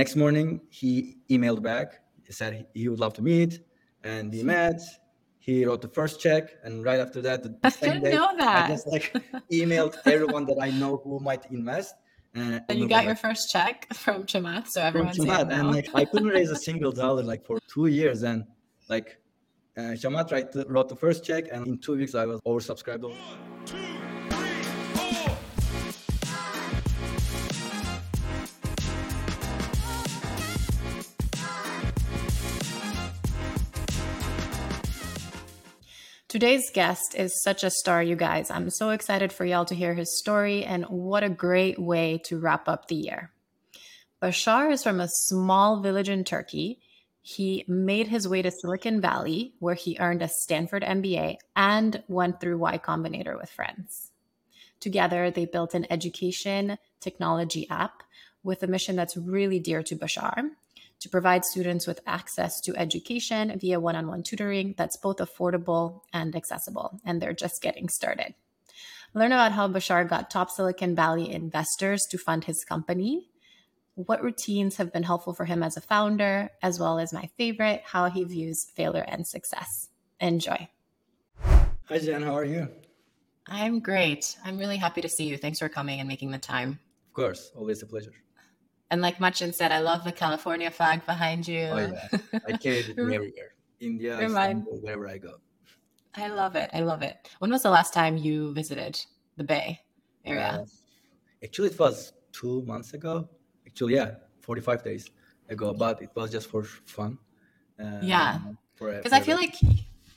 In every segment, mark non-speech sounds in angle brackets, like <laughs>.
next morning he emailed back. He said he would love to meet, and we met. He wrote the first check, and right after that, the I same didn't day, know that. I just like <laughs> emailed everyone that I know who might invest. Uh, And you got your first check from Chamath, so everyone's in Chamath, now. and like I couldn't raise a <laughs> single dollar like for two years, and like uh, Chamath write wrote the first check, and in two weeks I was oversubscribed. Today's guest is such a star, you guys. I'm so excited for y'all to hear his story, and what a great way to wrap up the year. Basar is from a small village in Turkey. He made his way to Silicon Valley, where he earned a Stanford MBA and went through Y Combinator with friends. Together, they built an education technology app with a mission that's really dear to Basar to provide students with access to education via one on one tutoring that's both affordable and accessible. And they're just getting started. Learn about how Basar got top Silicon Valley investors to fund his company, what routines have been helpful for him as a founder, as well as my favorite, how he views failure and success. Enjoy. Hi Jen, how are you? I'm great. I'm really happy to see you. Thanks for coming and making the time. Of course, always a pleasure. And like Machin said, I love the California flag behind you. Oh yeah, I carry it <laughs> everywhere. India, Remind- Istanbul, wherever I go. I love it. I love it. When was the last time you visited the Bay Area? Uh, actually, it was two months ago. Actually, yeah, 45 days ago, but it was just for fun. Uh, Yeah. Because I feel like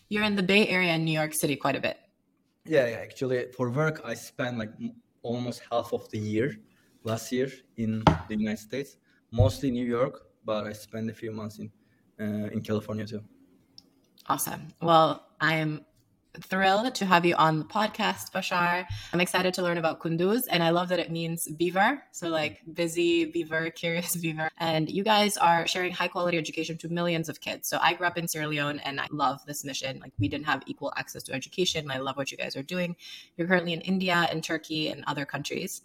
you're in the Bay Area in New York City quite a bit. Yeah, yeah. Actually, for work, I spent like almost half of the year last year in the United States, mostly New York, but I spent a few months in uh, in California too. Awesome. Well, I am thrilled to have you on the podcast, Basar. I'm excited to learn about Kunduz, and I love that it means beaver. So, like busy beaver, <laughs> curious beaver. And you guys are sharing high quality education to millions of kids. So, I grew up in Sierra Leone and I love this mission. Like, we didn't have equal access to education. I love what you guys are doing. You're currently in India and Turkey and other countries.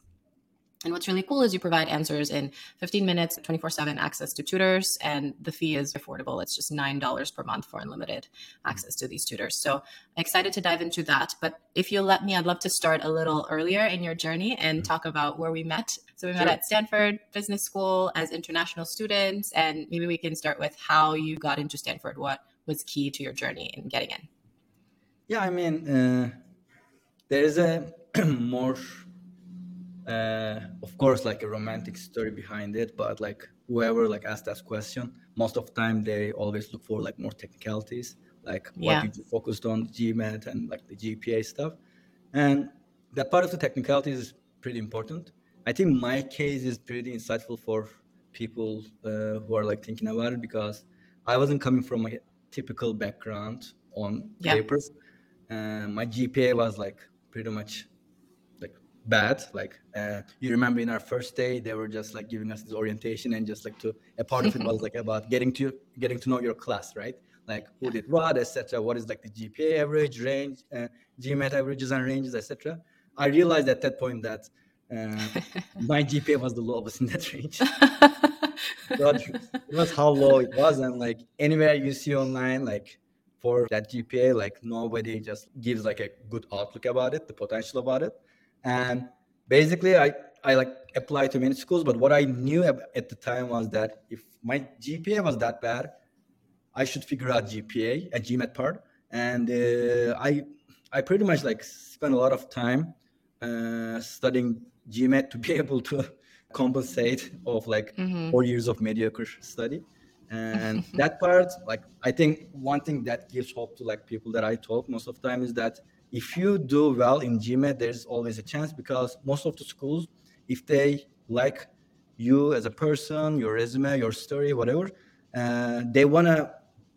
And what's really cool is you provide answers in 15 minutes, 24 7 access to tutors, and the fee is affordable. It's just $9 per month for unlimited access to these tutors. So excited to dive into that. But if you'll let me, I'd love to start a little earlier in your journey and talk about where we met. So we met Sure. at Stanford Business School as international students, and maybe we can start with how you got into Stanford. What was key to your journey in getting in? Yeah, I mean, uh, there is a <clears throat> more, uh, of course, like a romantic story behind it. But like whoever like asked that question, most of the time they always look for like more technicalities, like what did you focused on GMAT and like the GPA stuff, and that part of the technicalities is pretty important. I think my case is pretty insightful for people uh, who are like thinking about it because I wasn't coming from a typical background on Yeah. papers. Uh, my GPA was like pretty much bad. Like uh, you remember in our first day, they were just like giving us this orientation and just like to a part of it was <laughs> like about getting to getting to know your class, right? Like who did what, etc. What is like the GPA average range, uh, GMAT averages and ranges, etc. I realized at that point that uh, my <laughs> GPA was the lowest in that range. <laughs> but it was how low it was, and like anywhere you see online, like for that GPA, like nobody just gives like a good outlook about it, the potential about it. And basically, I I like applied to many schools, but what I knew at the time was that if my GPA was that bad, I should figure out GPA and GMAT part. And uh, I I pretty much like spent a lot of time uh, studying GMAT to be <laughs> able to compensate of like Mhm. four years of mediocre study. And that part, like I think one thing that gives hope to like people that I talk most of the time is that if you do well in GMAT, there's always a chance because most of the schools, if they like you as a person, your resume, your story, whatever, uh, they wanna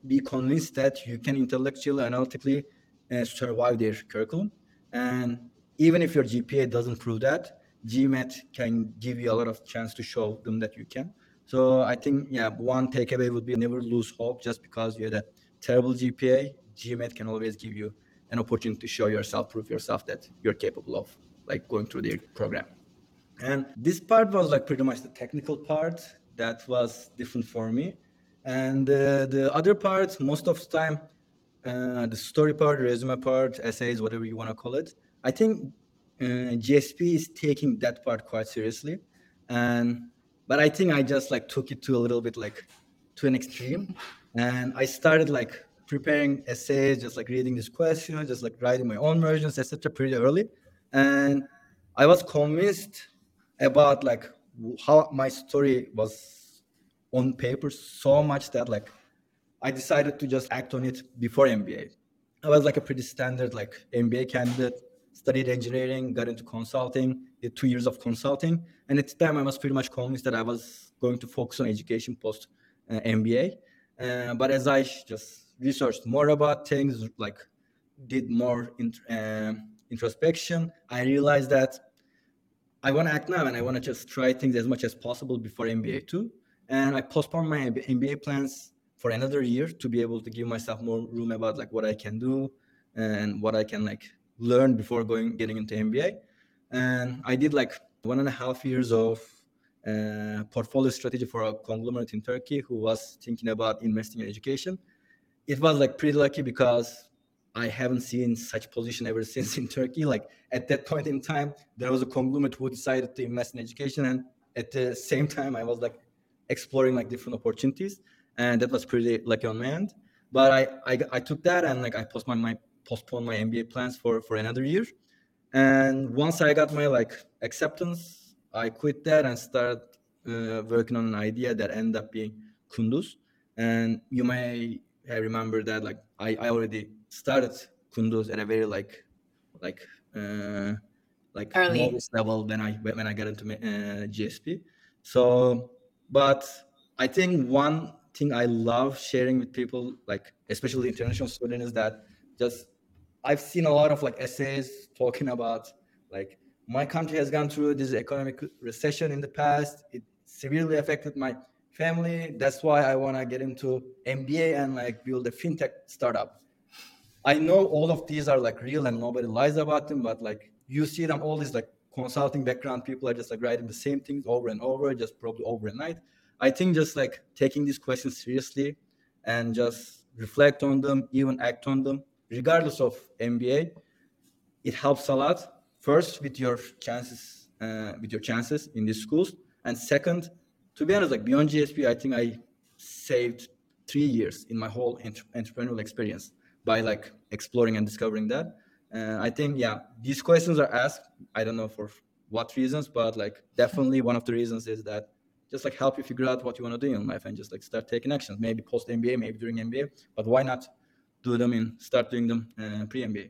be convinced that you can intellectually, analytically uh, survive their curriculum. And even if your GPA doesn't prove that, GMAT can give you a lot of chance to show them that you can. So I think, yeah, one takeaway would be never lose hope just because you had a terrible GPA. GMAT can always give you an opportunity to show yourself, prove yourself that you're capable of like going through the program. And this part was like pretty much the technical part. that was different for me. And uh, the other part, most of the time, uh, the story part, resume part, essays, whatever you want to call it, I think uh, GSB is taking that part quite seriously. And but I think I just like took it to a little bit like to an extreme, and I started like preparing essays, just like reading these questions, just like writing my own versions, etc. Pretty early, and I was convinced about like how my story was on paper so much that like I decided to just act on it before MBA. I was like a pretty standard like MBA candidate, studied engineering, got into consulting, did two years of consulting, and at the time I was pretty much convinced that I was going to focus on education post uh, MBA. Uh, but as I just researched more about things, like did more um introspection, I realized that I want to act now and I want to just try things as much as possible before MBA too. And I postponed my MBA plans for another year to be able to give myself more room about like what I can do and what I can like learn before going getting into MBA. And I did like one and a half years of uh, portfolio strategy for a conglomerate in Turkey who was thinking about investing in education. It was like pretty lucky because I haven't seen such position ever <laughs> since in Turkey. Like at that point in time, there was a conglomerate who decided to invest in education, and at the same time, I was like exploring like different opportunities, and that was pretty lucky on my end. But I I, I took that and like I postponed my postponed my MBA plans for for another year, and once I got my like acceptance, I quit that and started uh, working on an idea that ended up being Kunduz. And you may uh, remember that like I, I already started Kunduz at a very like like uh, like Early. novice level when I when I got into uh, GSB. So, but I think one thing I love sharing with people, like especially international students, is that just I've seen a lot of like essays talking about like my country has gone through this economic recession in the past. It severely affected my family. That's why I want to get into MBA and like build a fintech startup. I know all of these are like real and nobody lies about them, but like you see them all these like consulting background people are just like writing the same things over and over, just probably overnight. I think just like taking these questions seriously and just reflect on them, even act on them, regardless of MBA, it helps a lot. First, with your chances, uh, with your chances in these schools, and second, to be honest, like beyond GSB, I think I saved three years in my whole entre- entrepreneurial experience by like exploring and discovering that. And I think yeah, these questions are asked. I don't know for what reasons, but like definitely one of the reasons is that just like help you figure out what you want to do in life and just like start taking action. Maybe post MBA, maybe during MBA, but why not do them in start doing them uh, pre MBA?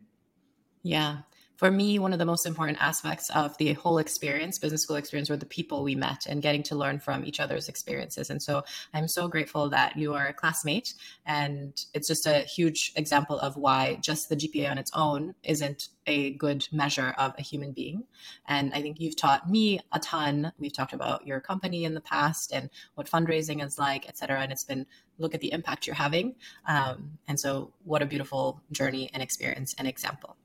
Yeah. For me, one of the most important aspects of the whole experience, business school experience, were the people we met and getting to learn from each other's experiences. And so I'm so grateful that you are a classmate. And it's just a huge example of why just the GPA on its own isn't a good measure of a human being. And I think you've taught me a ton. We've talked about your company in the past and what fundraising is like, et cetera. And it's been look at the impact you're having. Um, and so, what a beautiful journey and experience and example.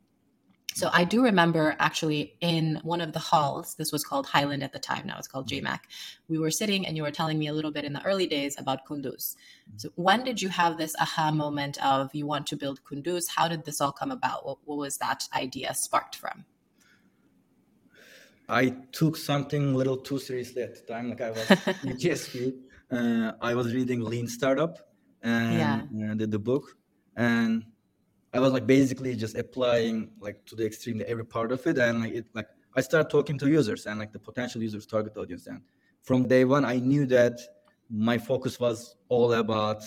So I do remember actually in one of the halls, this was called Highland at the time, now it's called JMAC. We were sitting and you were telling me a little bit in the early days about Kunduz. So when did you have this aha moment of you want to build Kunduz? How did this all come about? What, what was that idea sparked from? I took something a little too seriously at the time. Like I was <laughs> in GSB, uh, I was reading Lean Startup and uh, the, the book, and I was like basically just applying like to the extreme every part of it, and like it like I started talking to users and like the potential users, target audience, and from day one I knew that my focus was all about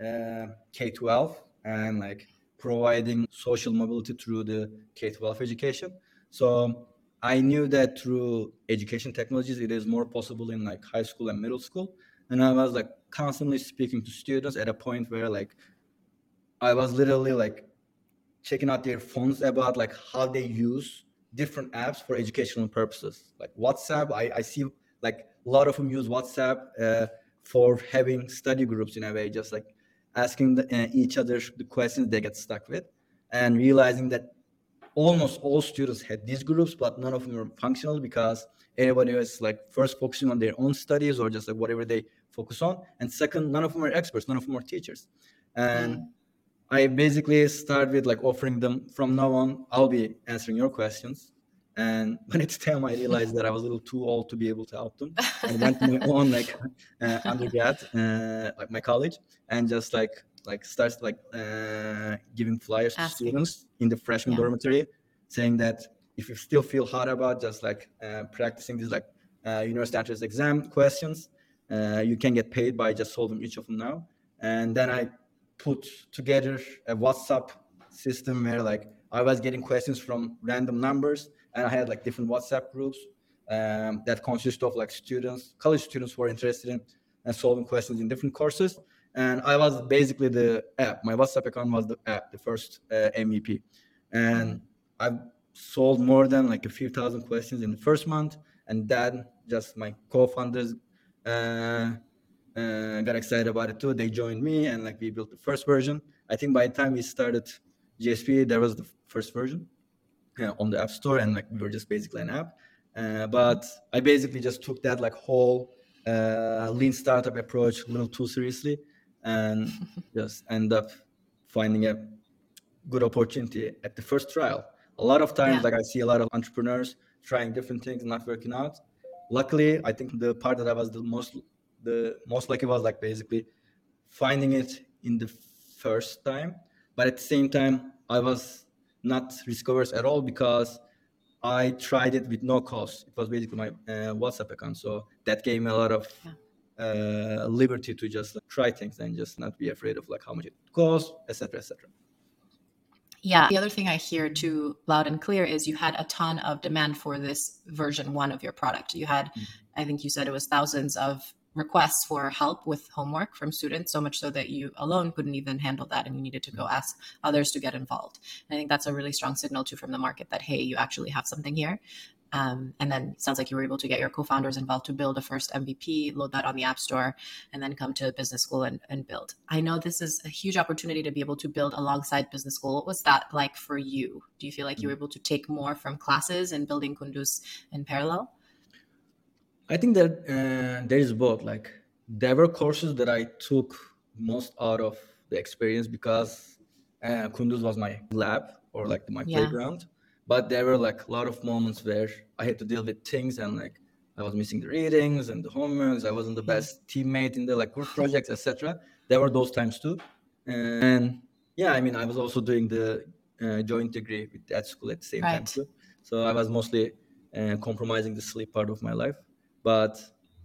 uh, K-12 and like providing social mobility through the K-12 education. So I knew that through education technologies, it is more possible in like high school and middle school. And I was like constantly speaking to students at a point where like I was literally like checking out their phones about like how they use different apps for educational purposes. Like WhatsApp, I, I see like a lot of them use WhatsApp uh, for having study groups in a way, just like asking the, uh, each other the questions they get stuck with, and realizing that almost all students had these groups, but none of them were functional because everybody was like first focusing on their own studies or just like whatever they focus on. And second, none of them are experts, none of them are teachers. And I basically start with like offering them from now on, I'll be answering your questions. And <laughs> when it's time, I realized that I was a little too old to be able to help them. I went to my <laughs> own like uh, undergrad, uh, like my college, and just like like starts like uh, giving flyers to students in the freshman Yeah. dormitory, saying that if you still feel hot about just like uh, practicing these like uh, university entrance exam questions, uh, you can get paid by just solving each of them now. And then I put together a WhatsApp system where like I was getting questions from random numbers, and I had like different WhatsApp groups um, that consist of like students, college students who are interested in uh, solving questions in different courses. And I was basically the app. My WhatsApp account was the app, the first uh, MVP, and I've solved more than like a few thousand questions in the first month. And then just my co-founders uh, uh, got excited about it too. They joined me, and like we built the first version. I think by the time we started GSB, there was the first version uh, on the App Store, and like we were just basically an app. Uh, but I basically just took that like whole uh, lean startup approach a little too seriously, and <laughs> just end up finding a good opportunity at the first trial. A lot of times, Yeah. like I see a lot of entrepreneurs trying different things, not working out. Luckily, I think the part that I was the most the most lucky was like basically finding it in the first time. But at the same time, I was not risk averse at all because I tried it with no cost. It was basically my uh, WhatsApp account, so that gave me a lot of uh, liberty to just like, try things and just not be afraid of like how much it costs, etc., etc. Yeah. The other thing I hear too loud and clear is you had a ton of demand for this version one of your product. You had, I think you said it was thousands of requests for help with homework from students, so much so that you alone couldn't even handle that and you needed to go ask others to get involved. And I think that's a really strong signal too from the market that, hey, you actually have something here. Um, and then it sounds like you were able to get your co-founders involved to build a first MVP, load that on the app store, and then come to business school and, and build. I know this is a huge opportunity to be able to build alongside business school. What was that like for you? Do you feel like you were able to take more from classes and building Kunduz in parallel? I think that uh, there is both. Like there were courses that I took most out of the experience because uh, Kunduz was my lab or like my Yeah. playground. But there were like a lot of moments where I had to deal with things and like I was missing the readings and the homeworks. I wasn't the best teammate in the like group projects, etc. There were those times too. And yeah, I mean, I was also doing the uh, joint degree with that school at the same time too. So I was mostly uh, compromising the sleep part of my life. But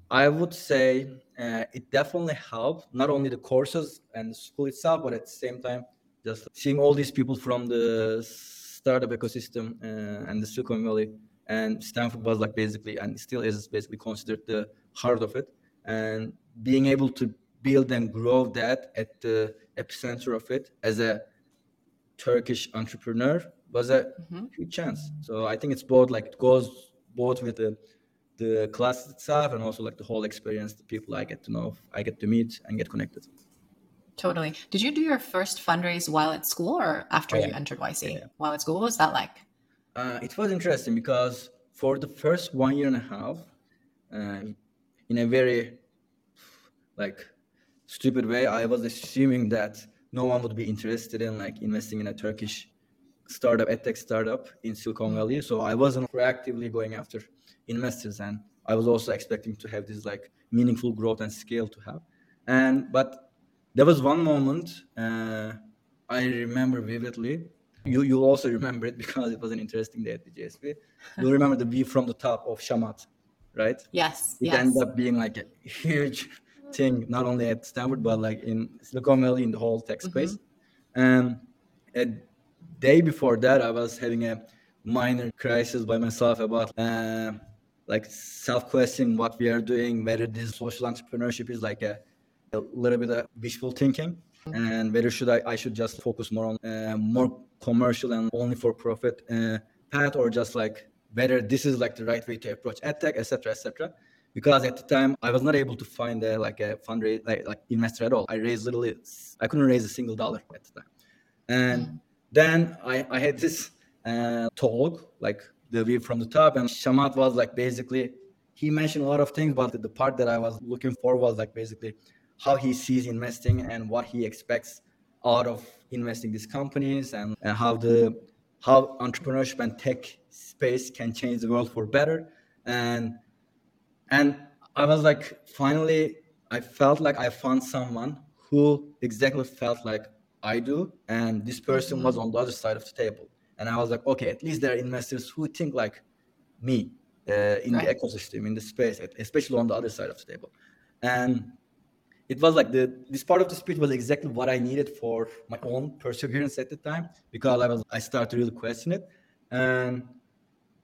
I would say uh, it definitely helped, not only the courses and the school itself, but at the same time, just seeing all these people from the startup ecosystem uh, and the Silicon Valley. And Stanford was like basically, and still is basically considered the heart of it. And being able to build and grow that at the epicenter of it as a Turkish entrepreneur was a huge chance. So I think it's both like it goes both with the the class itself and also like the whole experience, the people I get to know, I get to meet and get connected. Totally. Did you do your first fundraise while at school or after Oh, you entered YC? Yeah, yeah. While at school, what was that like? Uh, it was interesting because for the first one year and a half, uh, in a very like stupid way, I was assuming that no one would be interested in like investing in a Turkish startup, edtech startup in Silicon Valley. So I wasn't proactively going after investors, and I was also expecting to have this like meaningful growth and scale to have. And but there was one moment uh, I remember vividly. You you also remember it <laughs> because it was an interesting day at the GSB. <laughs> You'll remember the view from the top of Chamath, right? Yes. It yes. ended up being like a huge thing, not only at Stanford but like in Silicon Valley in the whole tech space. And a day before that, I was having a minor crisis by myself about uh, like self-questioning what we are doing, whether this social entrepreneurship is like a, a little bit of wishful thinking, and whether should I, I should just focus more on uh, more commercial and only for profit uh, path, or just like whether this is like the right way to approach edtech, etc., etc. Because at the time I was not able to find a, like a fundraise like, like investor at all. I raised literally I couldn't raise a single dollar at the time, and then I, I had this uh, talk like the view from the top. And Chamath was like basically he mentioned a lot of things, but the part that I was looking for was like basically how he sees investing and what he expects out of investing these companies and, and how the how entrepreneurship and tech space can change the world for better. And and I was like, finally, I felt like I found someone who exactly felt like I do, and this person was on the other side of the table. And I was like, okay, at least there are investors who think like me uh, in Right. the ecosystem, in the space, especially on the other side of the table. And it was like the this part of the speech was exactly what I needed for my own perseverance at the time because I was I started to really question it, and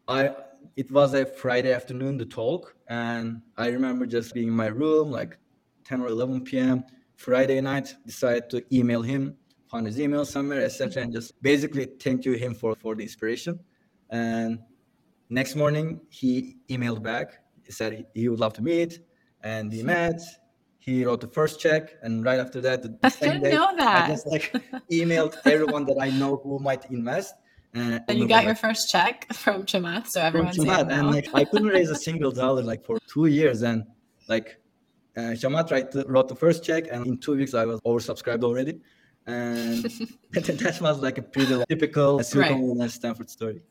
I it was a Friday afternoon the talk, and I remember just being in my room like 10 or 11 p.m. Friday night. Decided to email him, found his email somewhere, etc., and just basically thank you him for for the inspiration. And next morning he emailed back. He said he, would love to meet, and we met. He wrote the first check, and right after that, the, <laughs> I same didn't day, know I just like <laughs> emailed everyone that I know who might invest. Uh, And you got your first check from Chamath, so from everyone's Chamath, saying and like I couldn't raise a <laughs> single dollar like for two years, and like uh, Chamath write, wrote the first check, and in two weeks I was oversubscribed already, and <laughs> <laughs> that was like a pretty typical Silicon Right. Valley and Stanford story.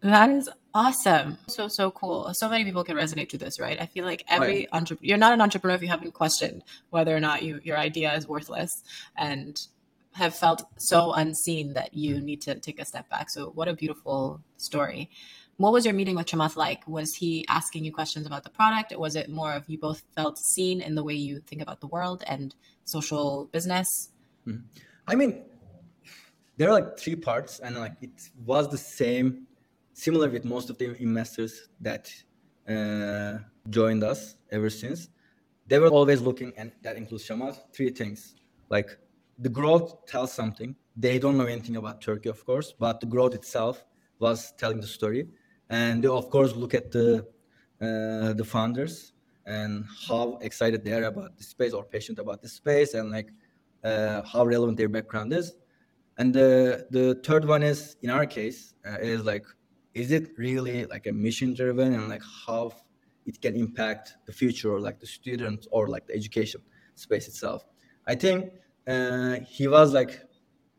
That is awesome. So so cool. So many people can resonate to this, right? I feel like every entrepreneur you're not an entrepreneur if you haven't questioned whether or not you your idea is worthless and have felt so unseen that you need to take a step back. So what a beautiful story. What was your meeting with Chamath like? Was he asking you questions about the product? Or was it more of you both felt seen in the way you think about the world and social business? Mm-hmm. I mean, there are like three parts, and like it was the same, similar with most of the investors that uh, joined us ever since. They were always looking, and that includes Chamath, three things. Like the growth tells something. They don't know anything about Turkey, of course, but the growth itself was telling the story. And they, of course, look at the uh, the founders and how excited they are about the space or patient about the space and like uh, how relevant their background is. And the the third one is in our case uh, is like, is it really like a mission driven and like how it can impact the future or like the students or like the education space itself. I think uh, he was like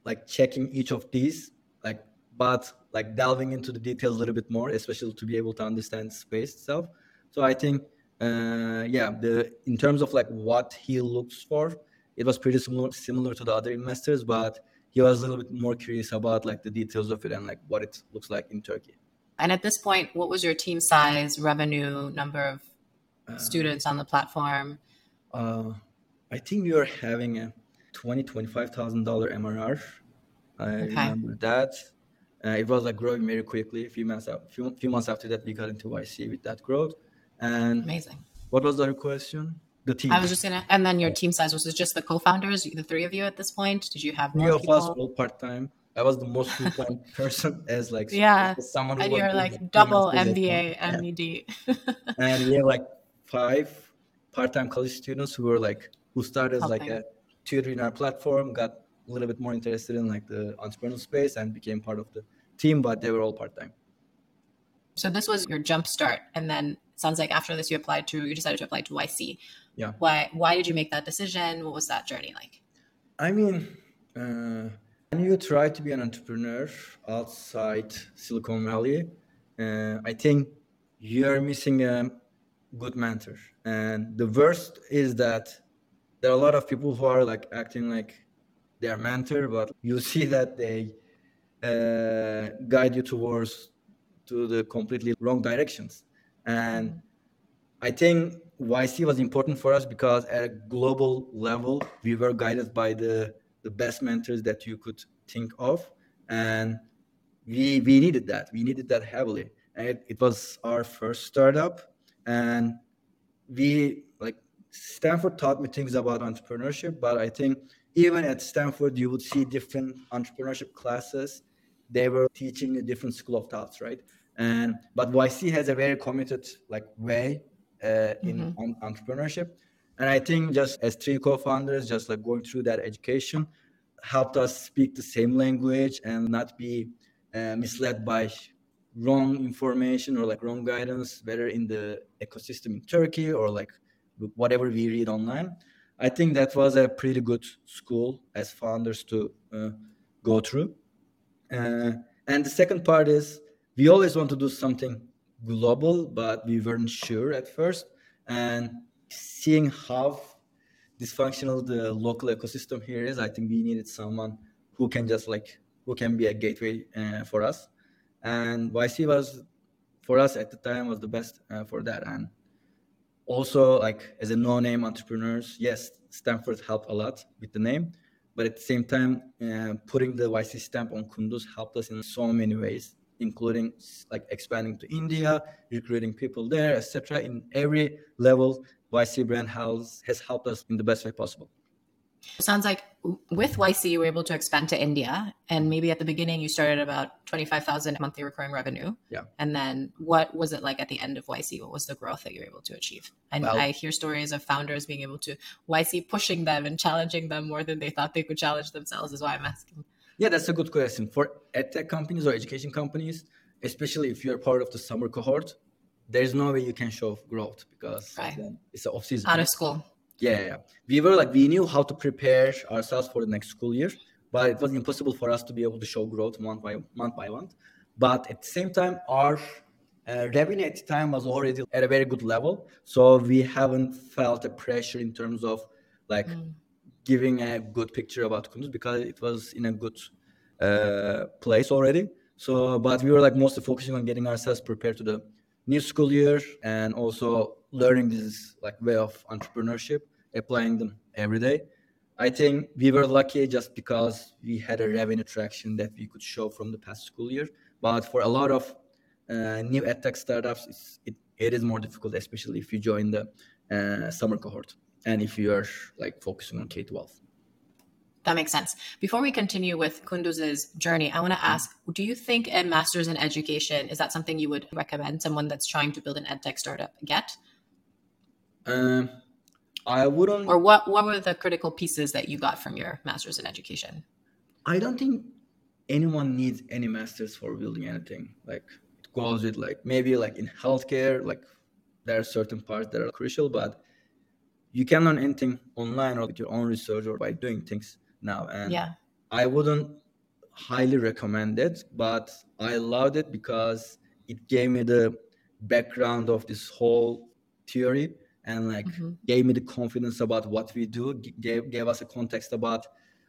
like checking each of these like but like delving into the details a little bit more especially to be able to understand space itself so i think uh, yeah the in terms of like what he looks for it was pretty similar similar to the other investors but he was a little bit more curious about like the details of it and like what it looks like in turkey And at this point, what was your team size, revenue, number of Uh, students on the platform? uh, i think we were having a 20 25000 dollar mrr i Okay. remember that uh, it was like growing very quickly a few months out few, few months after that we got into yc with that growth and Amazing. what was the other question the team I was just gonna, and then your team size was it just the co-founders, the three of you at this point? Did you have three more of us all part-time i was the most full-time <laughs> person as like Yeah, as someone who And you're like double MBA, once. Yeah. MED. <laughs> and we have like five part-time college students who were like who started as like a Helping. tutor in our platform got a little bit more interested in like the entrepreneurial space and became part of the team but they were all part-time so this was your jump start, and then it sounds like after this you applied to, you decided to apply to YC. Yeah. Why? Why did you make that decision? What was that journey like? I mean, uh, when you try to be an entrepreneur outside Silicon Valley, uh, I think you are missing a good mentor. And the worst is that there are a lot of people who are like acting like they are mentor, but you <laughs> see that they uh, guide you towards to the completely wrong directions. And mm-hmm. I think YC was important for us because at a global level, we were guided by the, the best mentors that you could think of. And we, we needed that. We needed that heavily. And it, it was our first startup. And we, like, Stanford taught me things about entrepreneurship, but I think even at Stanford, you would see different entrepreneurship classes. They were teaching a different school of thoughts, right? And but YC has a very committed like way uh, in on entrepreneurship. And I think just as three co-founders, just like going through that education, helped us speak the same language and not be uh, misled by wrong information or like wrong guidance, whether in the ecosystem in Turkey or like whatever we read online. I think that was a pretty good school as founders to uh, go through. Uh, and the second part is we always want to do something global, but we weren't sure at first. And seeing how dysfunctional the local ecosystem here is, I think we needed someone who can just like who can be a gateway uh, for us. And YC was for us at the time was the best uh, for that. And also like as a no-name entrepreneurs, yes, Stanford helped a lot with the name, but at the same time, uh, putting the YC stamp on Kunduz helped us in so many ways, including like expanding to India, recruiting people there, etc. In every level, YC brand has has helped us in the best way possible. Sounds like with YC, you were able to expand to India. And maybe at the beginning, you started about 25,000 monthly recurring revenue. Yeah. And then what was it like at the end of YC? What was the growth that you were able to achieve? And Well- I hear stories of founders being able to, YC pushing them and challenging them more than they thought they could challenge themselves, is why I'm asking. Yeah, that's a good question. For edtech companies or education companies, especially if you're part of the summer cohort, there's no way you can show growth because Right. it's off season. Out of school. Yeah, yeah. We were like we knew how to prepare ourselves for the next school year, but it was impossible for us to be able to show growth month by month by month. But at the same time, our uh, revenue at the time was already at a very good level, so we haven't felt a pressure in terms of like giving a good picture about Kunduz because it was in a good uh, place already. So, but we were like mostly focusing on getting ourselves prepared to the new school year and also learning this like way of entrepreneurship, applying them every day. I think we were lucky just because we had a revenue traction that we could show from the past school year. But for a lot of uh, new edtech startups, it, it is more difficult, especially if you join the uh, summer cohort and if you are like focusing on K 12. That makes sense. Before we continue with Kunduz's journey, I want to ask Do you think a master's in education is that something you would recommend someone that's trying to build an edtech startup get? Um, I wouldn't. Or what, what were the critical pieces that you got from your master's in education? I don't think anyone needs any masters for building anything. Like it goes with like maybe like in healthcare, like there are certain parts that are crucial, but you can learn anything online or with your own research or by doing things now. And Yeah. I wouldn't highly recommend it, but I loved it because it gave me the background of this whole theory and like Mhm. gave me the confidence about what we do, gave, gave us a context about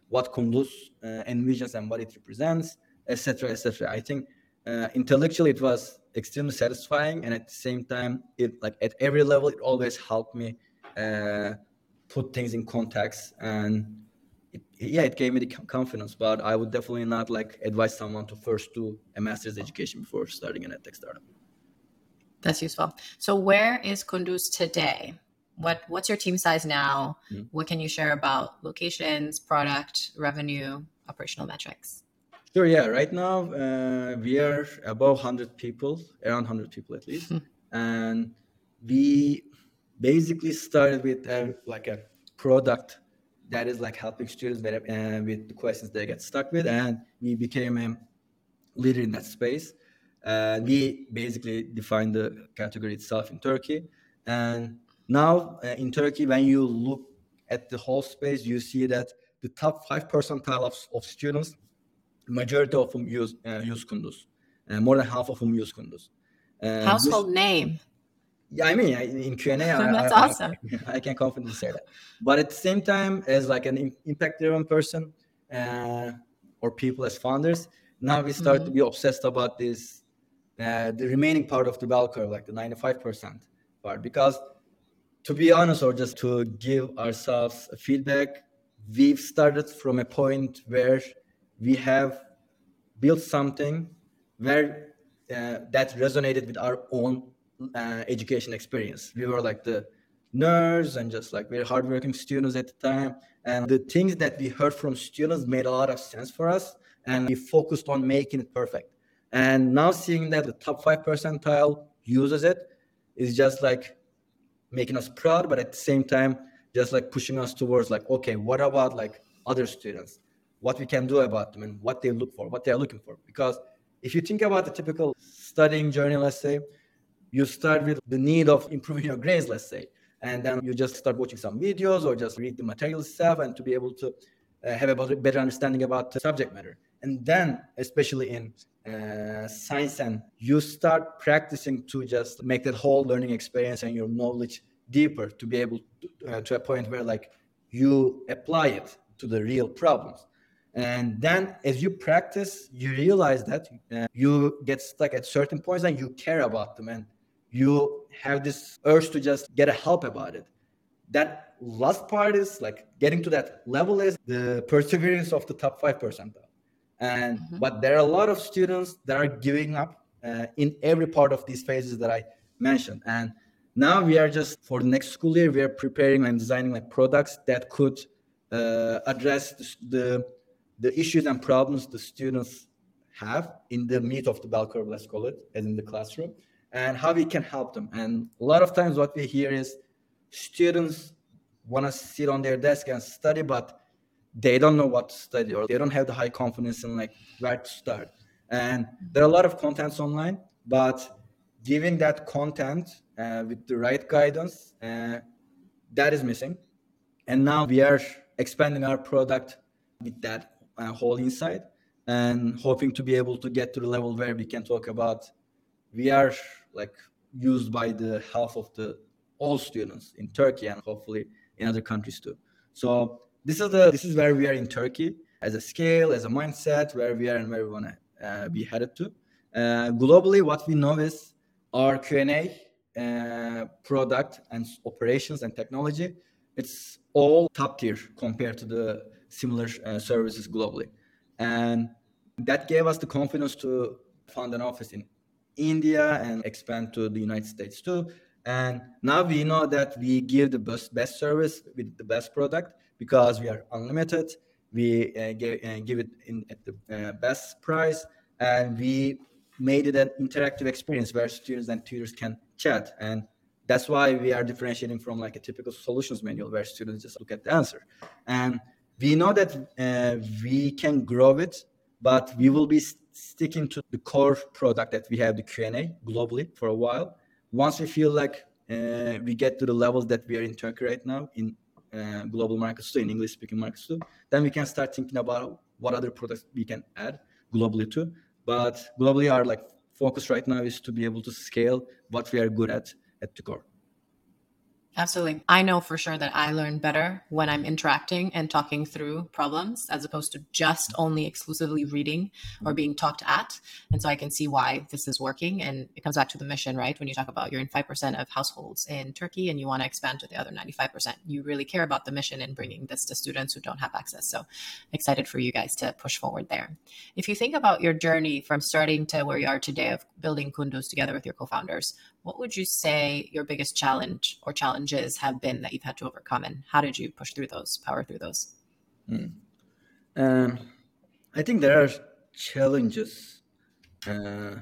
what Kunduz uh, envisions and what it represents, etc., etc. I think uh, intellectually it was extremely satisfying, and at the same time, it like at every level, it always helped me uh, put things in context and it, yeah, it gave me the confidence, but I would definitely not like advise someone to first do a master's education before starting an edtech startup. That's useful. So where is Kunduz today? What what's your team size now? Mhm. What can you share about locations, product, revenue, operational metrics? Sure, yeah. Right now, uh, we are above 100 people, around 100 people at least. and we basically started with a, like a product that is like helping students with, uh, with the questions they get stuck with. And we became a leader in that space. Uh, we basically defined the category itself in Turkey. And now uh, in Turkey, when you look at the whole space, you see that the top five percentile of, of students, majority of them use uh, use Kunduz, uh, more than half of them use Kunduz. Uh, this- Household name. Yeah, I mean, I- in Q and A, <laughs> That's I, I- awesome. I can confidently say that. But at the same time, as like an impact-driven person uh, or people as founders, now we start to be obsessed about this, uh, the remaining part of the bell curve, like the 95% part. Because to be honest, or just to give ourselves a feedback, we've started from a point where we have built something where uh, that resonated with our own uh, education experience. We were like the nerds and just like very hardworking students at the time. And the things that we heard from students made a lot of sense for us. And we focused on making it perfect. And now seeing that the top five percentile uses it is just like making us proud, but at the same time, just like pushing us towards like, okay, what about like other students? What we can do about them and what they look for, what they are looking for. Because if you think about the typical studying journey, let's say, you start with the need of improving your grades, let's say, and then you just start watching some videos or just read the material stuff and to be able to uh, have a better understanding about the subject matter. And then, especially in uh, science, and you start practicing to just make that whole learning experience and your knowledge deeper to be able to, uh, to a point where like you apply it to the real problems and then as you practice you realize that uh, you get stuck at certain points and you care about them and you have this urge to just get a help about it. That last part is like getting to that level is the perseverance of the top 5 percentile. And mm-hmm. but there are a lot of students that are giving up uh, in every part of these phases that i mentioned. And now we are just for the next school year we are preparing and designing like products that could uh, address the the issues and problems the students have in the meat of the bell curve, let's call it, as in the classroom, and how we can help them. And a lot of times, what we hear is students want to sit on their desk and study, but they don't know what to study or they don't have the high confidence in like where to start. And there are a lot of contents online, but giving that content uh, with the right guidance, uh, that is missing. And now we are expanding our product with that uh, whole insight and hoping to be able to get to the level where we can talk about we are like used by the half of the all students in Turkey and hopefully in other countries too. So this is the this is where we are in Turkey as a scale, as a mindset, where we are and where we want to uh, be headed to. Uh, globally, what we know is our Q&A uh, product and operations and technology. It's all top tier compared to the similar uh, services globally. And that gave us the confidence to found an office in India and expand to the United States too. And now we know that we give the best, best service with the best product because we are unlimited. We uh, give, uh, give, it in, at the uh, best price, and we made it an interactive experience where students and tutors can chat. And that's why we are differentiating from like a typical solutions manual where students just look at the answer. And we know that uh, we can grow it, but we will be sticking to the core product that we have, the Q&A globally for a while. Once we feel like uh, we get to the levels that we are in Turkey right now in uh, global markets too, in English speaking markets too, then we can start thinking about what other products we can add globally too. But globally, our like focus right now is to be able to scale what we are good at at the core. Absolutely. I know for sure that I learn better when I'm interacting and talking through problems as opposed to just only exclusively reading or being talked at. And so I can see why this is working. And it comes back to the mission, right? When you talk about you're in 5% of households in Turkey and you want to expand to the other 95%, you really care about the mission and bringing this to students who don't have access. So excited for you guys to push forward there. If you think about your journey from starting to where you are today of building Kunduz together with your co founders, what would you say your biggest challenge or challenges have been that you've had to overcome and how did you push through those power through those mm. um, i think there are challenges uh,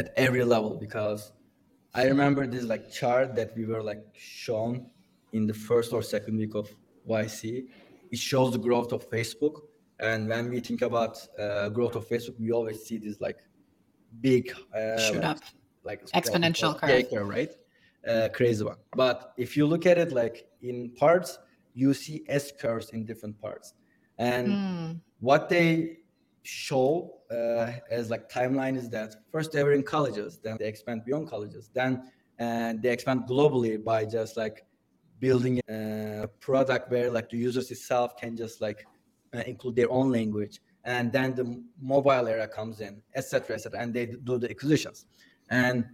at every level because i remember this like chart that we were like shown in the first or second week of yc it shows the growth of facebook and when we think about uh, growth of facebook we always see this like big uh, shoot up like exponential curve curve, right? Uh, crazy one. But if you look at it like in parts, you see S curves in different parts, and mm. what they show uh, as like timeline is that first they were in colleges, then they expand beyond colleges, then uh, they expand globally by just like building a product where like the users itself can just like uh, include their own language and then the mobile era comes in, etc., etc., and they do the acquisitions. And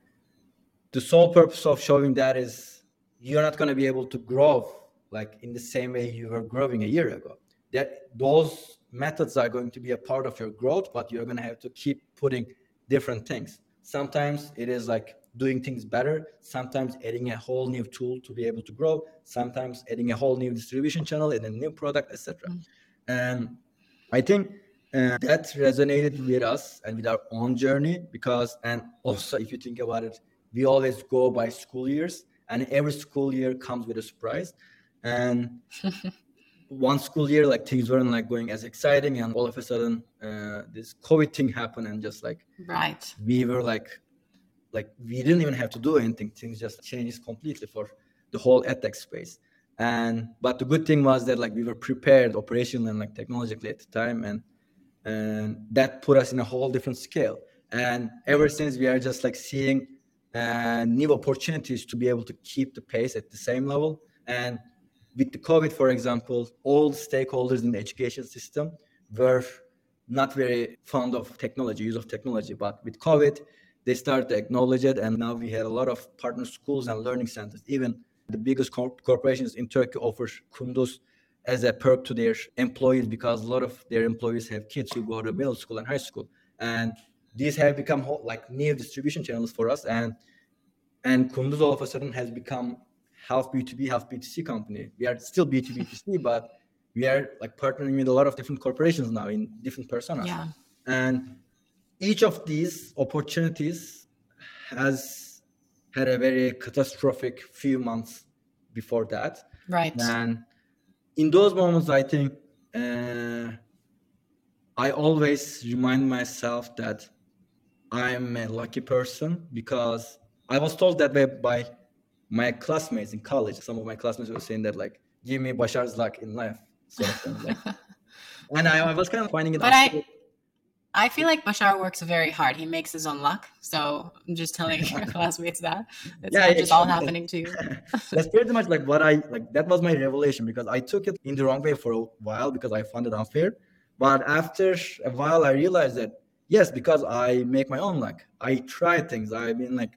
the sole purpose of showing that is you're not going to be able to grow like in the same way you were growing a year ago. That those methods are going to be a part of your growth, but you're going to have to keep putting different things. Sometimes it is like doing things better, sometimes adding a whole new tool to be able to grow, sometimes adding a whole new distribution channel and a new product, etc. Mm-hmm. And I think and that resonated with us and with our own journey because and also if you think about it we always go by school years and every school year comes with a surprise. And <laughs> one school year like things weren't like going as exciting and all of a sudden uh, this covid thing happened and just like Right. we were like like we didn't even have to do anything. Things just changed completely for the whole edtech space. And but the good thing was that like we were prepared operationally and like technologically at the time. And and that put us in a whole different scale. And ever since we are just like seeing uh, new opportunities to be able to keep the pace at the same level. And with the covid for example all stakeholders in the education system were not very fond of technology use of technology. But with covid they started to acknowledge it and now we had a lot of partner schools and learning centers. Even the biggest corp- corporations in turkey offer kunduz as a perk to their employees because a lot of their employees have kids who go to middle school and high school. And these have become whole, like new distribution channels for us. And and kunduz all of a sudden has become half b2b half b2c company. We are still b2b2c <laughs> but we are like partnering with a lot of different corporations now in different personas. Yeah. and each of these opportunities has had a very catastrophic few months before that. Right. and in those moments i think uh, i always remind myself that i'm a lucky person because i was told that way by my classmates in college some of my classmates were saying that like give me Basar's luck in life sort of like. <laughs> and I, I was kind of finding it But I-. I feel like Basar works very hard. He makes his own luck. So I'm just telling <laughs> your classmates that. It's Yeah, not just all happening to you. <laughs> that's pretty much like what I like. That was my revelation because I took it in the wrong way for a while because I found it unfair. But after a while, I realized that yes, because I make my own luck. I try things. I've been like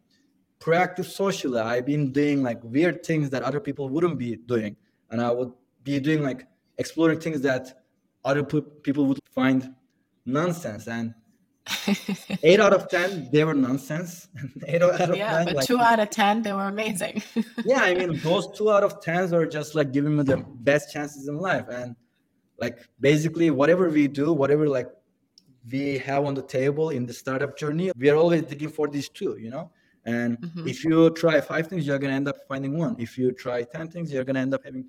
proactive socially. I've been doing like weird things that other people wouldn't be doing, and I would be doing like exploring things that other people would find nonsense. And <laughs> eight out of ten, they were nonsense. <laughs> eight out of yeah, ten, but like, two out of 10, they were amazing. <laughs> yeah, I mean, those two out of tens are just like giving me the best chances in life. And like basically, whatever we do, whatever like we have on the table in the startup journey, we are always digging for these two, you know. And Mhm. if you try five things, you're gonna end up finding one. If you try ten things, you're gonna end up having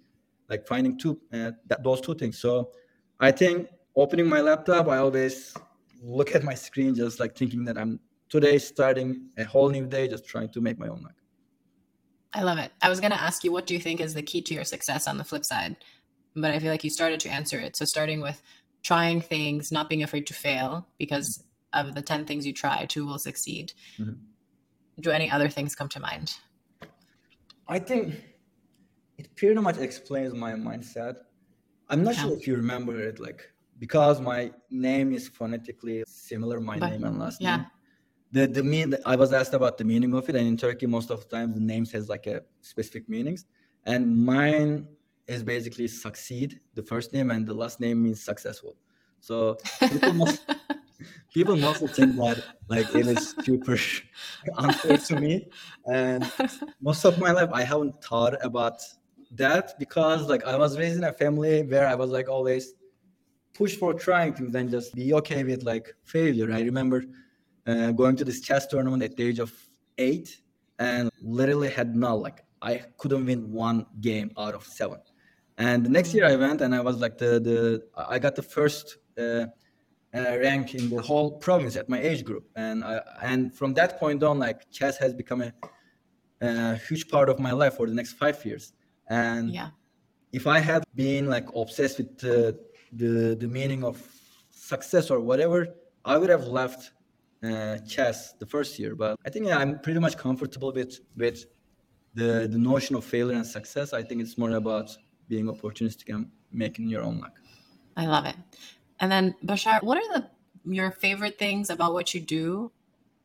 like finding two, uh, that those two things. So I think opening my laptop, I always look at my screen, just like thinking that I'm today starting a whole new day, just trying to make my own luck. I love it. I was going to ask you, what do you think is the key to your success on the flip side? But I feel like you started to answer it. So, starting with trying things, not being afraid to fail, because of the 10 things you try, two will succeed. Mhm. Do any other things come to mind? I think it pretty much explains my mindset. I'm not Yeah. sure if you remember it, like because my name is phonetically similar, my But- name and last yeah. name. The the mean I was asked about the meaning of it, and in Turkey, most of the time the names has like a specific meanings, and mine is basically succeed, the first name, and the last name means successful. So people must <laughs> people mostly think that like it is super <laughs> unfair to me, and most of my life I haven't thought about that because like I was raised in a family where I was like always push for trying things and just be okay with like failure. I remember uh, going to this chess tournament at the age of eight and literally had no like I couldn't win one game out of seven. And the next year I went and I was like the the I got the first uh, uh, rank in the whole province at my age group, and I, and from that point on, like chess has become a, a huge part of my life for the next five years. And Yeah. if I had been like obsessed with the the, the meaning of success or whatever, I would have left uh, chess the first year. But I think yeah, I'm pretty much comfortable with with the the notion of failure and success. I think it's more about being opportunistic and making your own luck. I love it. And then Basar, what are the your favorite things about what you do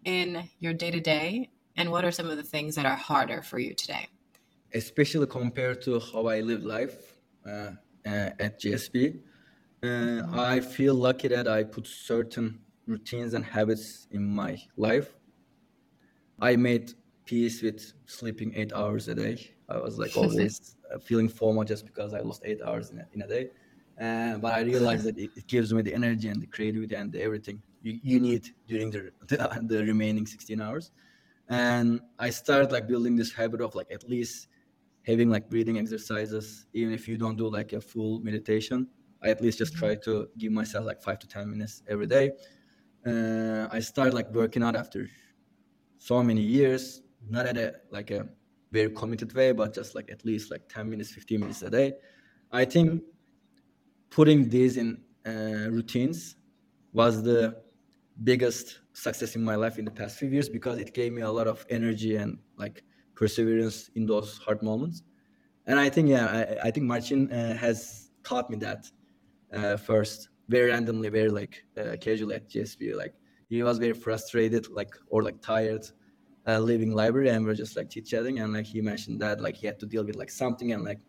in your day to day, and what are some of the things that are harder for you today? especially compared to how I live life uh, uh, at GSB. Uh, I feel lucky that I put certain routines and habits in my life. I made peace with sleeping eight hours a day. I was like <laughs> always uh, feeling FOMO just because I lost eight hours in a, in a day. Uh, but I realized that it, it gives me the energy and the creativity and the everything you, you need during the, <laughs> the, the remaining 16 hours. And I started like building this habit of like at least having like breathing exercises, even if you don't do like a full meditation. I at least just try to give myself like five to ten minutes every day. Uh, I started like working out after so many years, not at a like a very committed way, but just like at least like 10 minutes, 15 minutes a day. I think putting these in uh, routines was the biggest success in my life in the past few years because it gave me a lot of energy and like perseverance in those hard moments. And I think, yeah, I, I think Martin uh, has taught me that uh, first, very randomly, very like uh, casually at GSB. Like he was very frustrated, like or like tired, uh, leaving library, and we are just like chit chatting, and like he mentioned that like he had to deal with like something, and like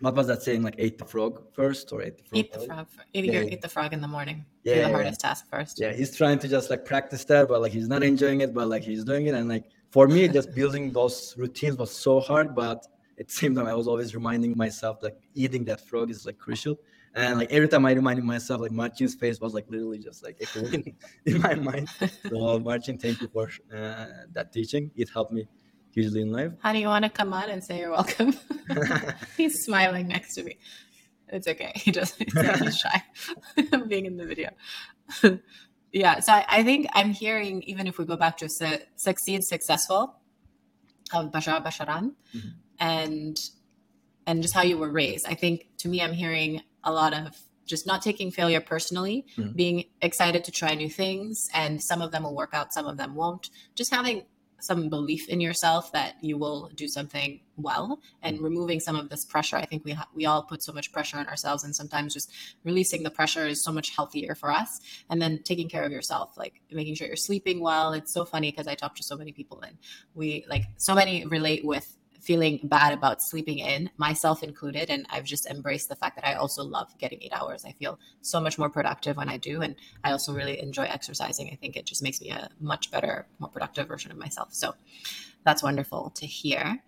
what was that saying? Like ate the frog first or ate the frog? Eat the frog. Eat, Yeah. eat the frog in the morning. Yeah, Do yeah, the yeah. hardest task first. Yeah, he's trying to just like practice that, but like he's not enjoying it, but like he's doing it, and like for me, just building those routines was so hard, but at the same time, I was always reminding myself like eating that frog is like crucial. And like every time I reminded myself, like Martin's face was like literally just like echoing <laughs> in my mind. So Martin, thank you for uh, that teaching. It helped me hugely in life. How do you want to come on and say you're welcome? <laughs> he's smiling next to me. It's okay. He doesn't. He's, like he's shy <laughs> of being in the video. yeah. So I, I think I'm hearing, even if we go back to su- succeed, successful, of Basar Basaran, Mhm. and and just how you were raised. I think to me, I'm hearing a lot of just not taking failure personally, Mhm. being excited to try new things, and some of them will work out, some of them won't. Just having some belief in yourself that you will do something well and removing some of this pressure i think we ha- we all put so much pressure on ourselves and sometimes just releasing the pressure is so much healthier for us and then taking care of yourself like making sure you're sleeping well it's so funny because i talk to so many people and we like so many relate with feeling bad about sleeping in myself included and i've just embraced the fact that i also love getting 8 hours i feel so much more productive when i do and I also really enjoy exercising. I think it just makes me a much better, more productive version of myself. So that's wonderful to hear.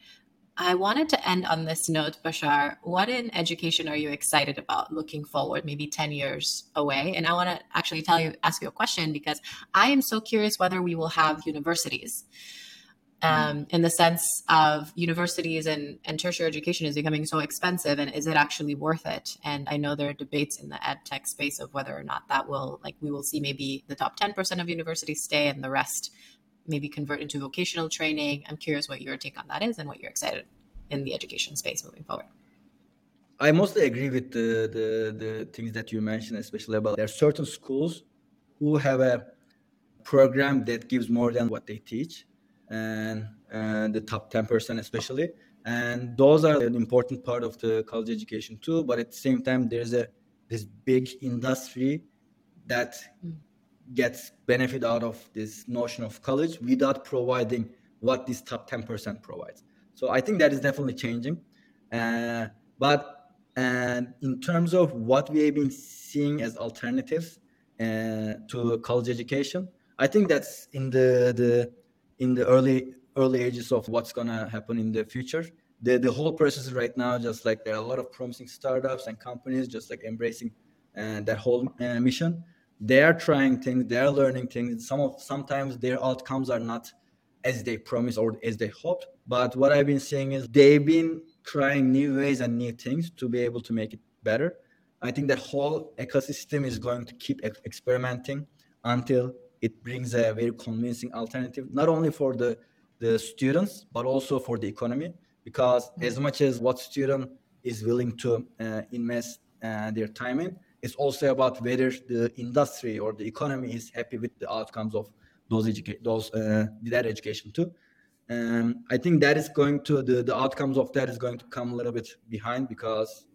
I wanted to end on this note, Basar. What in education are you excited about looking forward, maybe 10 years away? And I want to actually tell you, ask you a question because I am so curious whether we will have universities. Um, in the sense of universities and, and tertiary education is becoming so expensive and is it actually worth it? And i know there are debates in the ed tech space of whether or not that will like we will see maybe the top 10% of universities stay and the rest maybe convert into vocational training. I'm curious what your take on that is and what you're excited in the education space moving forward. I mostly agree with the, the the things that you mentioned, especially about there are certain schools who have a program that gives more than what they teach, and the top ten percent especially, and those are an important part of the college education too. But at the same time, there's a this big industry that gets benefit out of this notion of college without providing what this top 10% provides. So I think that is definitely changing. Uh, but and in terms of what we have been seeing as alternatives uh, to college education, I think that's in the the in the early early ages of what's gonna happen in the future. The the whole process right now, just like there are a lot of promising startups and companies just like embracing uh, that whole uh, mission. They are trying things, they are learning things. Some of sometimes their outcomes are not as they promised or as they hoped. But what I've been seeing is they've been trying new ways and new things to be able to make it better. I think that whole ecosystem is going to keep experimenting until it brings a very convincing alternative, not only for the, the students, but also for the economy. Because as much as what student is willing to uh, invest uh, their time in, it's also about whether the industry or the economy is happy with the outcomes of those educa- those uh, that education too. Um, I think that is going to the, the outcomes of that is going to come a little bit behind because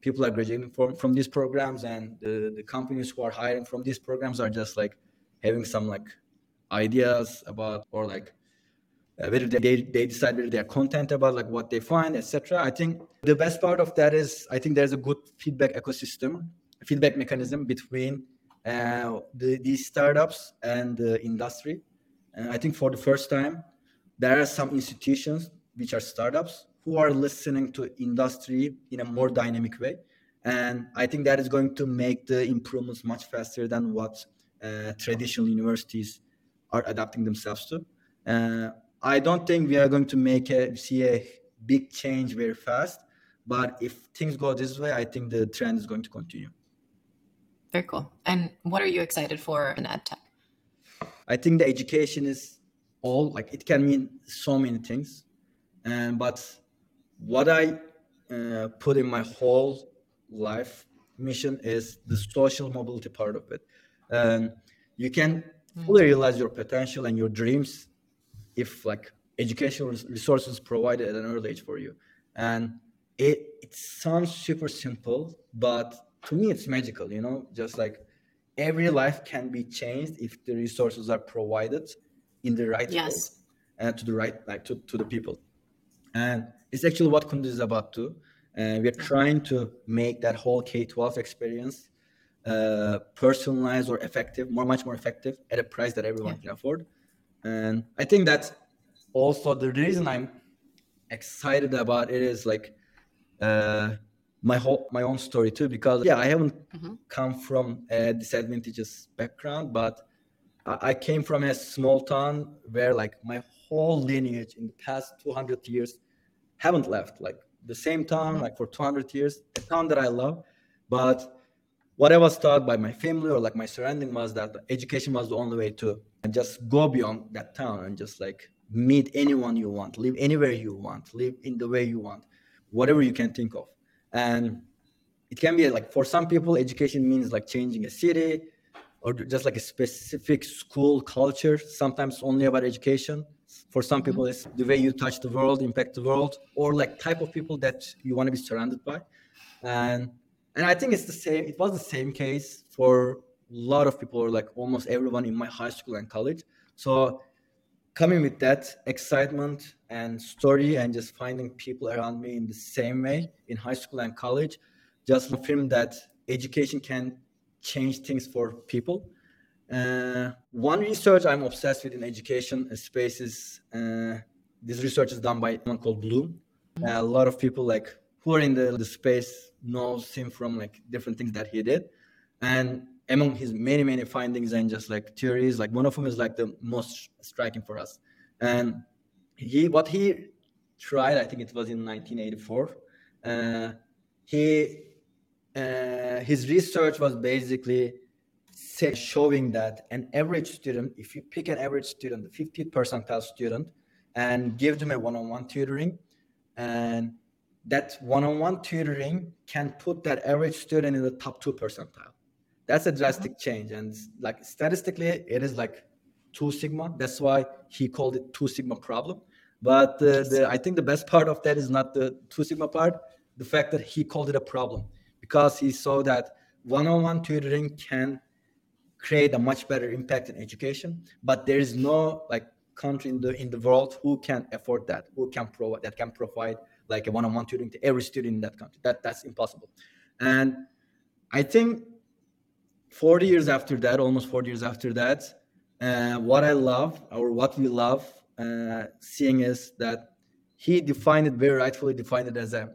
people are graduating from, from these programs and the, the companies who are hiring from these programs are just like having some like ideas about or like uh, whether they, they decide whether they're content about like what they find etc i think the best part of that is i think there's a good feedback ecosystem feedback mechanism between uh, the, these startups and the industry. And i think for the first time there are some institutions which are startups who are listening to industry in a more dynamic way. And i think that is going to make the improvements much faster than what traditional universities are adapting themselves to uh, i don't think we are going to make a see a big change very fast. But if things go this way, I think the trend is going to continue. Very cool. And what are you excited for in EdTech? I think the education is all like it can mean so many things, and but what I uh, put in my whole life mission is the social mobility part of it. And you can mm. fully realize your potential and your dreams if like educational resources provided at an early age for you. And it it sounds super simple, but to me it's magical, you know, just like every life can be changed if the resources are provided in the right Yes. way and to the right like to, to the people and it's actually what Kunduz is about too. Uh, and we're mm. trying to make that whole K-12 experience uh, personalized or effective, more much more effective at a price that everyone can afford. And I think that's also the reason I'm excited about it is like uh, my whole my own story too. Because yeah, I haven't come from a disadvantageous background, but I I came from a small town where like my whole lineage in the past 200 years haven't left. Like the same town, like for 200 years, a town that I love. But what I was taught by my family or like my surrounding was that education was the only way to just go beyond that town and just like meet anyone you want, live anywhere you want, live in the way you want, whatever you can think of. And it can be like for some people, education means like changing a city or just like a specific school culture, sometimes only about education. For some people, it's the way you touch the world, impact the world, or like type of people that you want to be surrounded by. And and I think it's the same. It was the same case for a lot of people, or like almost everyone in my high school and college. So coming with that excitement and story and just finding people around me in the same way in high school and college just confirmed that education can change things for people uh, one research i'm obsessed with in education space is uh, this research is done by someone called bloom Uh, a lot of people like who are in the, the space knows him from like different things that he did. And among his many many findings and just like theories like one of them is like the most striking for us. And he what he tried i think it was in 1984 uh, he uh, his research was basically showing that an average student if you pick an average student the 50th percentile student and give them a one-on-one tutoring and that one-on-one tutoring can put that average student in the top two percentile. That's a drastic change and like statistically it is like two sigma. That's why he called it two sigma problem. But uh, the, i think the best part of that is not the two sigma part the fact that he called it a problem. Because he saw that one-on-one tutoring can create a much better impact in education but there is no like country in the in the world who can afford that who can provide that can provide like a one-on-one tutoring to every student in that country. That that's impossible. And i think 40 years after that almost 40 years after that uh, what i love or what we love uh, seeing is that he defined it very rightfully defined it as a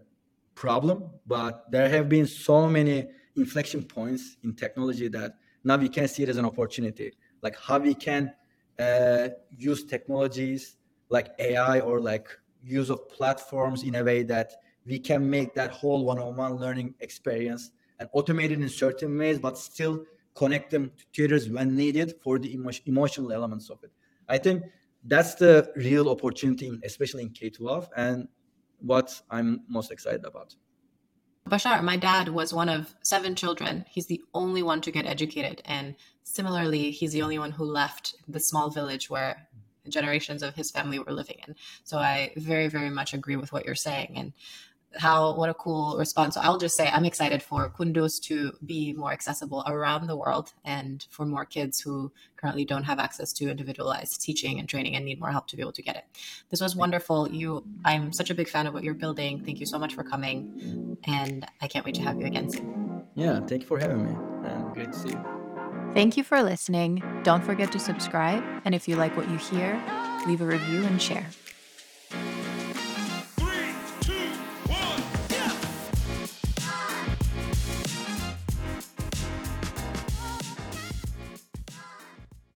problem but there have been so many inflection points in technology that now we can see it as an opportunity. Like how we can uh, use technologies like ai or like use of platforms in a way that we can make that whole one-on-one learning experience and automate it in certain ways but still connect them to tutors when needed for the emo- emotional elements of it i think that's the real opportunity in- especially in k-12 and what i'm most excited about Basar, my dad was one of seven children. He's the only one to get educated. And similarly, he's the only one who left the small village where generations of his family were living in. So I very, very much agree with what you're saying and how, what a cool response. So I'll just say I'm excited for Kunduz to be more accessible around the world and for more kids who currently don't have access to individualized teaching and training and need more help to be able to get it. This was wonderful. You, I'm such a big fan of what you're building. Thank you so much for coming and I can't wait to have you again soon. yeah thank you for having me and great to see you Thank you for listening. Don't forget to subscribe. And if you like what you hear, leave a review and share.